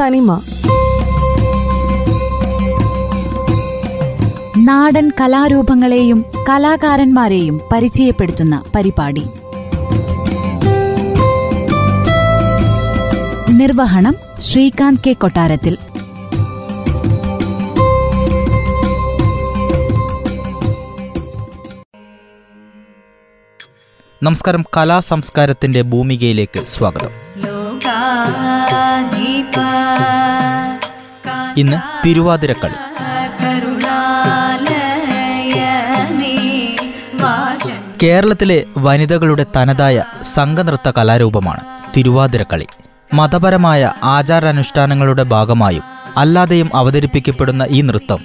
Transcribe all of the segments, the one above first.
തനിമ. നാടൻ കലാരൂപങ്ങളെയും കലാകാരന്മാരെയും പരിചയപ്പെടുത്തുന്ന പരിപാടി. നിർവഹണം ശ്രീകാന്ത് കെ കൊട്ടാരത്തിൽ. നമസ്കാരം കലാ സംസ്കാരത്തിന്റെ ഭൂമികയിലേക്ക് സ്വാഗതം. ഇന്ന് തിരുവാതിരക്കളി. കേരളത്തിലെ വനിതകളുടെ തനതായ സംഘനൃത്ത കലാരൂപമാണ് തിരുവാതിരക്കളി. മതപരമായ ആചാരാനുഷ്ഠാനങ്ങളുടെ ഭാഗമായും അല്ലാതെയും അവതരിപ്പിക്കപ്പെടുന്ന ഈ നൃത്തം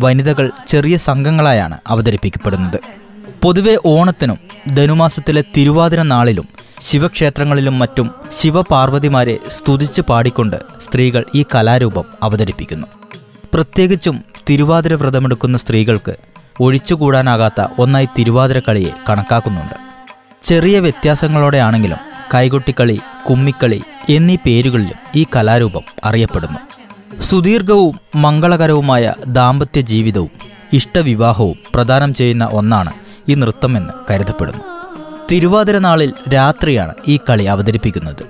വനിതകൾ ചെറിയ സംഘങ്ങളായാണ് അവതരിപ്പിക്കപ്പെടുന്നത്. പൊതുവെ ഓണത്തിനും ധനുമാസത്തിലെ തിരുവാതിര നാളിലും ശിവക്ഷേത്രങ്ങളിലും മറ്റും ശിവപാർവതിമാരെ സ്തുതിച്ച് പാടിക്കൊണ്ട് സ്ത്രീകൾ ഈ കലാരൂപം അവതരിപ്പിക്കുന്നു. പ്രത്യേകിച്ചും തിരുവാതിര വ്രതമെടുക്കുന്ന സ്ത്രീകൾക്ക് ഒഴിച്ചുകൂടാനാകാത്ത ഒന്നായി തിരുവാതിര കളിയെ കണക്കാക്കുന്നുണ്ട്. ചെറിയ വ്യത്യാസങ്ങളോടെയാണെങ്കിലും കൈകൊട്ടിക്കളി കുമ്മിക്കളി എന്നീ പേരുകളിലും ഈ കലാരൂപം അറിയപ്പെടുന്നു. സുദീർഘവും മംഗളകരവുമായ ദാമ്പത്യ ജീവിതവും ഇഷ്ടവിവാഹവും പ്രദാനം ചെയ്യുന്ന ഒന്നാണ് ഈ നൃത്തമെന്ന് കരുതപ്പെടുന്നു. തിരുവാതിര നാളിൽ രാത്രിയാണ് ഈ കളി അവതരിപ്പിക്കുന്നത്.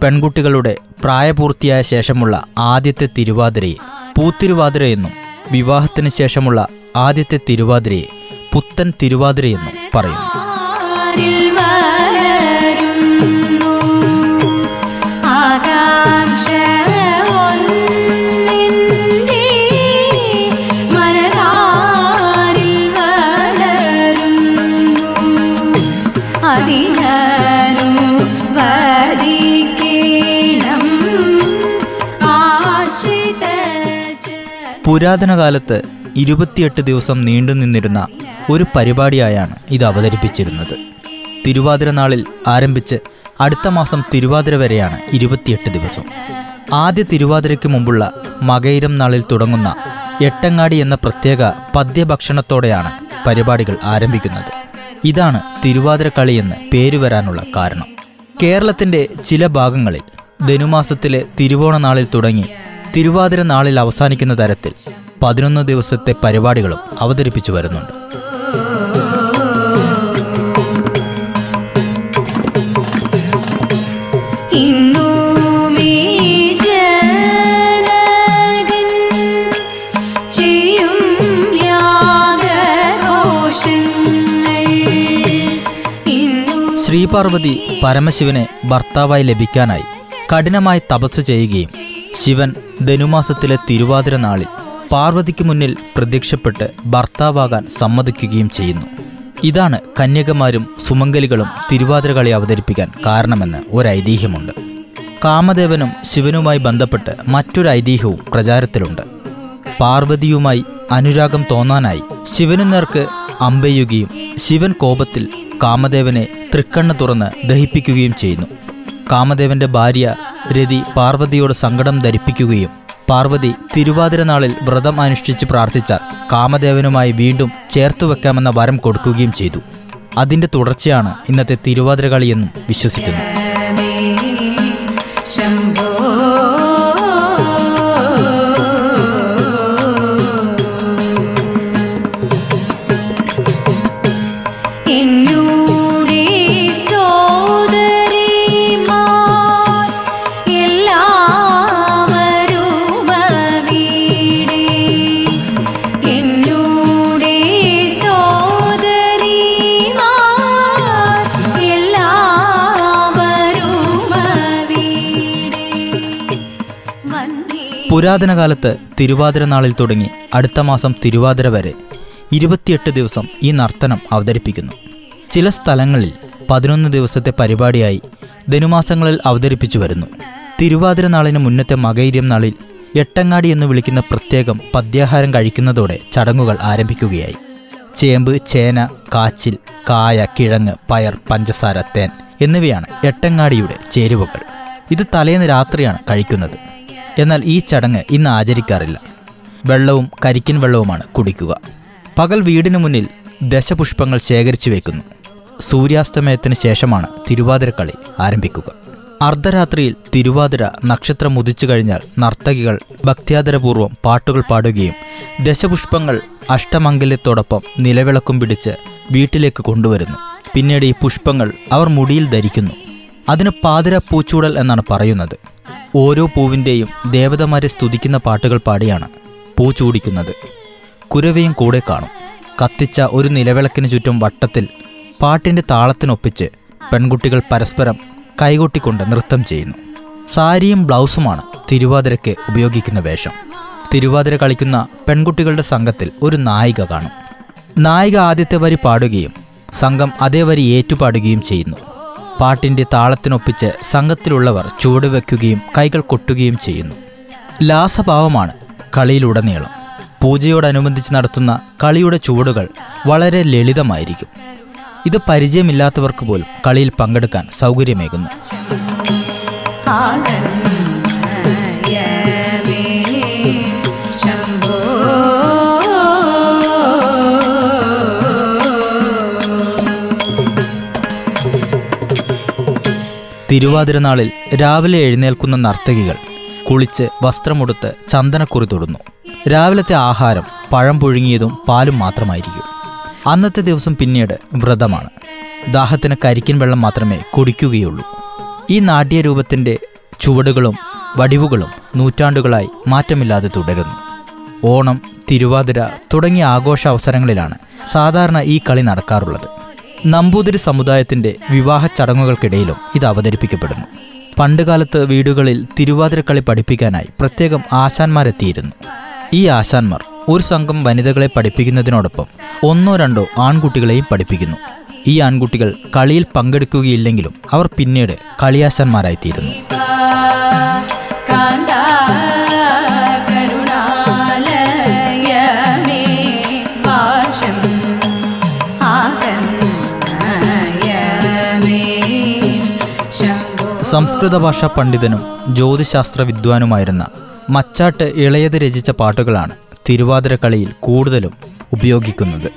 പെൺകുട്ടികളുടെ പ്രായപൂർത്തിയായ ശേഷമുള്ള ആദ്യത്തെ തിരുവാതിരയെ പൂത്തിരുവാതിര എന്നും വിവാഹത്തിന് ശേഷമുള്ള ആദ്യത്തെ തിരുവാതിരയെ പുത്തൻ തിരുവാതിരയെന്നും പറയുന്നു. പുരാതന കാലത്ത് ഇരുപത്തിയെട്ട് ദിവസം നീണ്ടു നിന്നിരുന്ന ഒരു പരിപാടിയായാണ് ഇത് അവതരിപ്പിച്ചിരുന്നത്. തിരുവാതിര നാളിൽ ആരംഭിച്ച് അടുത്ത മാസം തിരുവാതിര വരെയാണ് ഇരുപത്തിയെട്ട് ദിവസം. ആദ്യ തിരുവാതിരയ്ക്ക് മുമ്പുള്ള മകയിരം നാളിൽ തുടങ്ങുന്ന എട്ടങ്ങാടി എന്ന പ്രത്യേക പദ്യഭക്ഷണത്തോടെയാണ് പരിപാടികൾ ആരംഭിക്കുന്നത്. ഇതാണ് തിരുവാതിര കളിയെന്ന് പേര് വരാനുള്ള കാരണം. കേരളത്തിന്റെ ചില ഭാഗങ്ങളിൽ ധനുമാസത്തിലെ തിരുവോണ നാളിൽ തുടങ്ങി തിരുവാതിര നാളിൽ അവസാനിക്കുന്ന തരത്തിൽ പതിനൊന്ന് ദിവസത്തെ പരിപാടികളും അവതരിപ്പിച്ചു വരുന്നുണ്ട്. ശ്രീപാർവതി പരമശിവനെ ഭർത്താവായി ലഭിക്കാനായി കഠിനമായി തപസ് ചെയ്യുകയും ശിവൻ ധനുമാസത്തിലെ തിരുവാതിര നാളിൽ പാർവതിക്ക് മുന്നിൽ പ്രത്യക്ഷപ്പെട്ട് ഭർത്താവാകാൻ സമ്മതിക്കുകയും ചെയ്യുന്നു. ഇതാണ് കന്യകമാരും സുമംഗലികളും തിരുവാതിര കളി അവതരിപ്പിക്കാൻ കാരണമെന്ന് ഒരു ഐതിഹ്യമുണ്ട് കാമദേവനും ശിവനുമായി ബന്ധപ്പെട്ട് മറ്റൊരു ഐതിഹ്യവും പ്രചാരത്തിലുണ്ട്. പാർവതിയുമായി അനുരാഗം തോന്നാനായി ശിവനു നേർക്ക് അമ്പെയ്യുകയും ശിവൻ കോപത്തിൽ കാമദേവനെ തൃക്കണ്ണ് തുറന്ന് ദഹിപ്പിക്കുകയും ചെയ്യുന്നു. കാമദേവന്റെ ഭാര്യ രതി പാർവതിയോട് സങ്കടം ധരിപ്പിക്കുകയും പാർവതി തിരുവാതിര നാളിൽ വ്രതം അനുഷ്ഠിച്ച് പ്രാർത്ഥിച്ചാൽ കാമദേവനുമായി വീണ്ടും ചേർത്തു വെക്കാമെന്ന വരം കൊടുക്കുകയും ചെയ്തു. അതിന്റെ തുടർച്ചയാണ് ഇന്നത്തെ തിരുവാതിര കളിയെന്നും വിശ്വസിക്കുന്നു. ശംഭോ പുരാതന കാലത്ത് തിരുവാതിര നാളിൽ തുടങ്ങി അടുത്ത മാസം തിരുവാതിര വരെ ഇരുപത്തിയെട്ട് ദിവസം ഈ നർത്തനം അവതരിപ്പിക്കുന്നു. ചില സ്ഥലങ്ങളിൽ പതിനൊന്ന് ദിവസത്തെ പരിപാടിയായി ധനുമാസങ്ങളിൽ അവതരിപ്പിച്ചു വരുന്നു. തിരുവാതിര നാളിന് മുന്നത്തെ മകൈര്യം നാളിൽ എട്ടങ്ങാടി എന്ന് വിളിക്കുന്ന പ്രത്യേകം പദ്യാഹാരം കഴിക്കുന്നതോടെ ചടങ്ങുകൾ ആരംഭിക്കുകയായി. ചേമ്പ് ചേന കാച്ചിൽ കായ കിഴങ്ങ് പയർ പഞ്ചസാര തേൻ എന്നിവയാണ് എട്ടങ്ങാടിയുടെ ചേരുവകൾ. ഇത് തലേന്ന് രാത്രിയാണ് കഴിക്കുന്നത്. എന്നാൽ ഈ ചടങ്ങ് ഇന്ന് ആചരിക്കാറില്ല. വെള്ളവും കരിക്കിൻ വെള്ളവുമാണ് കുടിക്കുക. പകൽ വീടിനു മുന്നിൽ ദശപുഷ്പങ്ങൾ ശേഖരിച്ചു വയ്ക്കുന്നു സൂര്യാസ്തമയത്തിന് ശേഷമാണ് തിരുവാതിരക്കളി ആരംഭിക്കുക. അർദ്ധരാത്രിയിൽ തിരുവാതിര നക്ഷത്രം ഉദിച്ചു കഴിഞ്ഞാൽ നർത്തകികൾ ഭക്ത്യാദരപൂർവം പാട്ടുകൾ പാടുകയും ദശപുഷ്പങ്ങൾ അഷ്ടമംഗല്യത്തോടൊപ്പം നിലവിളക്കും പിടിച്ച് വീട്ടിലേക്ക് കൊണ്ടുവരുന്നു. പിന്നീട് ഈ പുഷ്പങ്ങൾ അവർ മുടിയിൽ ധരിക്കുന്നു. അതിന് പാതിര പൂച്ചൂടൽ എന്നാണ് പറയുന്നത്. ഓരോ പൂവിന്റെയും ദേവതമാരെ സ്തുതിക്കുന്ന പാട്ടുകൾ പാടിയാണ് പൂ ചൂടിക്കുന്നത്. കുരവയും കൂടെ കാണും. കത്തിച്ച ഒരു നിലവിളക്കിന് ചുറ്റും വട്ടത്തിൽ പാട്ടിന്റെ താളത്തിനൊപ്പിച്ച് പെൺകുട്ടികൾ പരസ്പരം കൈകൊട്ടിക്കൊണ്ട് നൃത്തം ചെയ്യുന്നു. സാരിയും ബ്ലൗസുമാണ് തിരുവാതിരയ്ക്ക് ഉപയോഗിക്കുന്ന വേഷം. തിരുവാതിര കളിക്കുന്ന പെൺകുട്ടികളുടെ സംഘത്തിൽ ഒരു നായിക കാണും. നായിക ആദ്യത്തെ വരി പാടുകയും സംഘം അതേ വരി ഏറ്റുപാടുകയും ചെയ്യുന്നു. പാട്ടിന്റെ താളത്തിനൊപ്പിച്ച് സംഘത്തിലുള്ളവർ ചുവടുവെക്കുകയും കൈകൾ കൊട്ടുകയും ചെയ്യുന്നു. ലാസഭാവമാണ് കളിയിലുടനീളം. പൂജയോടനുബന്ധിച്ച് നടത്തുന്ന കളിയുടെ ചുവടുകൾ വളരെ ലളിതമായിരിക്കും. ഇത് പരിചയമില്ലാത്തവർക്ക് പോലും കളിയിൽ പങ്കെടുക്കാൻ സൗകര്യമേകുന്നു. തിരുവാതിരനാളിൽ രാവിലെ എഴുന്നേൽക്കുന്ന നർത്തകികൾ കുളിച്ച് വസ്ത്രമുടുത്ത് ചന്ദനക്കുറി തൊടുന്നു. രാവിലത്തെ ആഹാരം പഴം പുഴുങ്ങിയതും പാലും മാത്രമായിരിക്കും. അന്നത്തെ ദിവസം പിന്നീട് വ്രതമാണ്. ദാഹത്തിന് കരിക്കിൻ വെള്ളം മാത്രമേ കുടിക്കുകയുള്ളൂ. ഈ നാട്യരൂപത്തിന്റെ ചുവടുകളും വടിവുകളും നൂറ്റാണ്ടുകളായി മാറ്റമില്ലാതെ തുടരുന്നു. ഓണം തിരുവാതിര തുടങ്ങിയ ആഘോഷ അവസരങ്ങളിലാണ് സാധാരണ ഈ കളി നടക്കാറുള്ളത്. നമ്പൂതിരി സമുദായത്തിന്റെ വിവാഹ ചടങ്ങുകൾക്കിടയിലും ഇത് അവതരിപ്പിക്കപ്പെടുന്നു. പണ്ടുകാലത്ത് വീടുകളിൽ തിരുവാതിരക്കളി പഠിപ്പിക്കാനായി പ്രത്യേകം ആശാന്മാരെത്തിയിരുന്നു. ഈ ആശാന്മാർ ഒരു സംഘം വനിതകളെ പഠിപ്പിക്കുന്നതിനോടൊപ്പം ഒന്നോ രണ്ടോ ആൺകുട്ടികളെയും പഠിപ്പിക്കുന്നു. ഈ ആൺകുട്ടികൾ കളിയിൽ പങ്കെടുക്കുകയില്ലെങ്കിലും അവർ പിന്നീട് കളിയാശാന്മാരായിത്തീരുന്നു. സംസ്കൃത ഭാഷാ പണ്ഡിതനും ജ്യോതിശാസ്ത്ര വിദ്വാനുമായിരുന്ന മച്ചാട്ട് ഇളയത് രചിച്ച പാട്ടുകളാണ് തിരുവാതിരക്കളിയിൽ കൂടുതലും ഉപയോഗിക്കുന്നത്.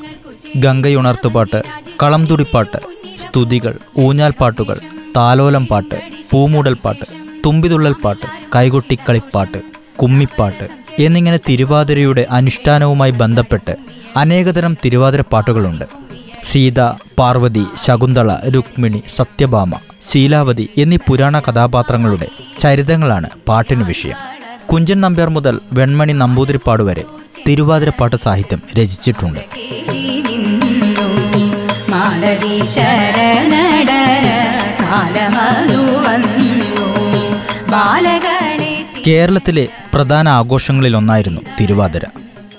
ഗംഗയുണർത്തുപാട്ട് കളംതുടിപ്പാട്ട് സ്തുതികൾ ഊഞ്ഞാൽപ്പാട്ടുകൾ താലോലം പാട്ട് പൂമൂടൽ പാട്ട് തുമ്പിതുള്ളൽ പാട്ട് കൈകൊട്ടിക്കളിപ്പാട്ട് കുമ്മിപ്പാട്ട് എന്നിങ്ങനെ തിരുവാതിരയുടെ അനുഷ്ഠാനവുമായി ബന്ധപ്പെട്ട് അനേകതരം തിരുവാതിര പാട്ടുകളുണ്ട്. സീത പാർവതി ശകുന്തള രുക്മിണി സത്യഭാമ ശീലാവതി എന്നീ പുരാണ കഥാപാത്രങ്ങളുടെ ചരിതങ്ങളാണ് പാട്ടിന് വിഷയം. കുഞ്ചൻ നമ്പ്യാർ മുതൽ വെൺമണി നമ്പൂതിരിപ്പാട് വരെ തിരുവാതിരപ്പാട്ട് സാഹിത്യം രചിച്ചിട്ടുണ്ട്. കേരളത്തിലെ പ്രധാന ആഘോഷങ്ങളിലൊന്നായിരുന്നു തിരുവാതിര.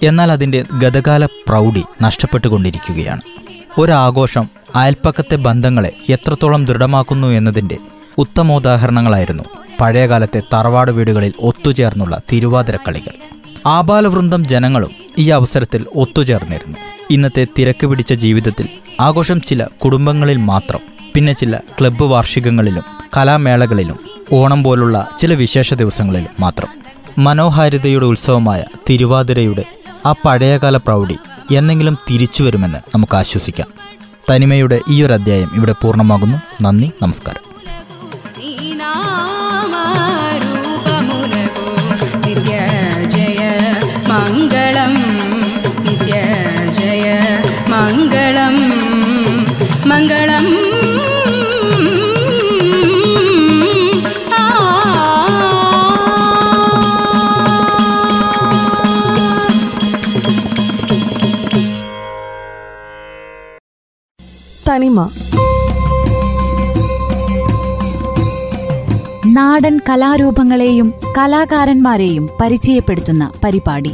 എന്നാൽ അതിന്റെ ഗതകാല പ്രൗഢി നഷ്ടപ്പെട്ടുകൊണ്ടിരിക്കുകയാണ്. ഒരാഘോഷം അയൽപ്പക്കത്തെ ബന്ധങ്ങളെ എത്രത്തോളം ദൃഢമാക്കുന്നു എന്നതിന്റെ ഉത്തമോദാഹരണങ്ങളായിരുന്നു പഴയകാലത്തെ തറവാട് വീടുകളിൽ ഒത്തുചേർന്നുള്ള തിരുവാതിരക്കളികൾ. ആബാലവൃന്ദം ജനങ്ങളും ഈ അവസരത്തിൽ ഒത്തുചേർന്നിരുന്നു. ഇന്നത്തെ തിരക്ക് പിടിച്ച ജീവിതത്തിൽ ആഘോഷം ചില കുടുംബങ്ങളിൽ മാത്രം പിന്നെ ചില ക്ലബ്ബ് വാർഷികങ്ങളിലും കലാമേളകളിലും ഓണം പോലുള്ള ചില വിശേഷ ദിവസങ്ങളിലും മാത്രം. മനോഹാരിതയുടെ ഉത്സവമായ തിരുവാതിരയുടെ ആ പഴയകാല പ്രൗഢി എന്നെങ്കിലും തിരിച്ചു വരുമെന്ന് നമുക്ക് ആശ്വസിക്കാം. തനിമയുടെ ഈ ഒരു അധ്യായം ഇവിടെ പൂർണമാകുന്നു. നന്ദി നമസ്കാരം. നാടൻ കലാരൂപങ്ങളെയും കലാകാരന്മാരെയും പരിചയപ്പെടുത്തുന്ന പരിപാടി.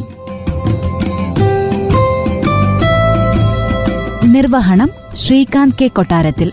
നിർവഹണം ശ്രീകാന്ത് കെ കൊട്ടാരത്തിൽ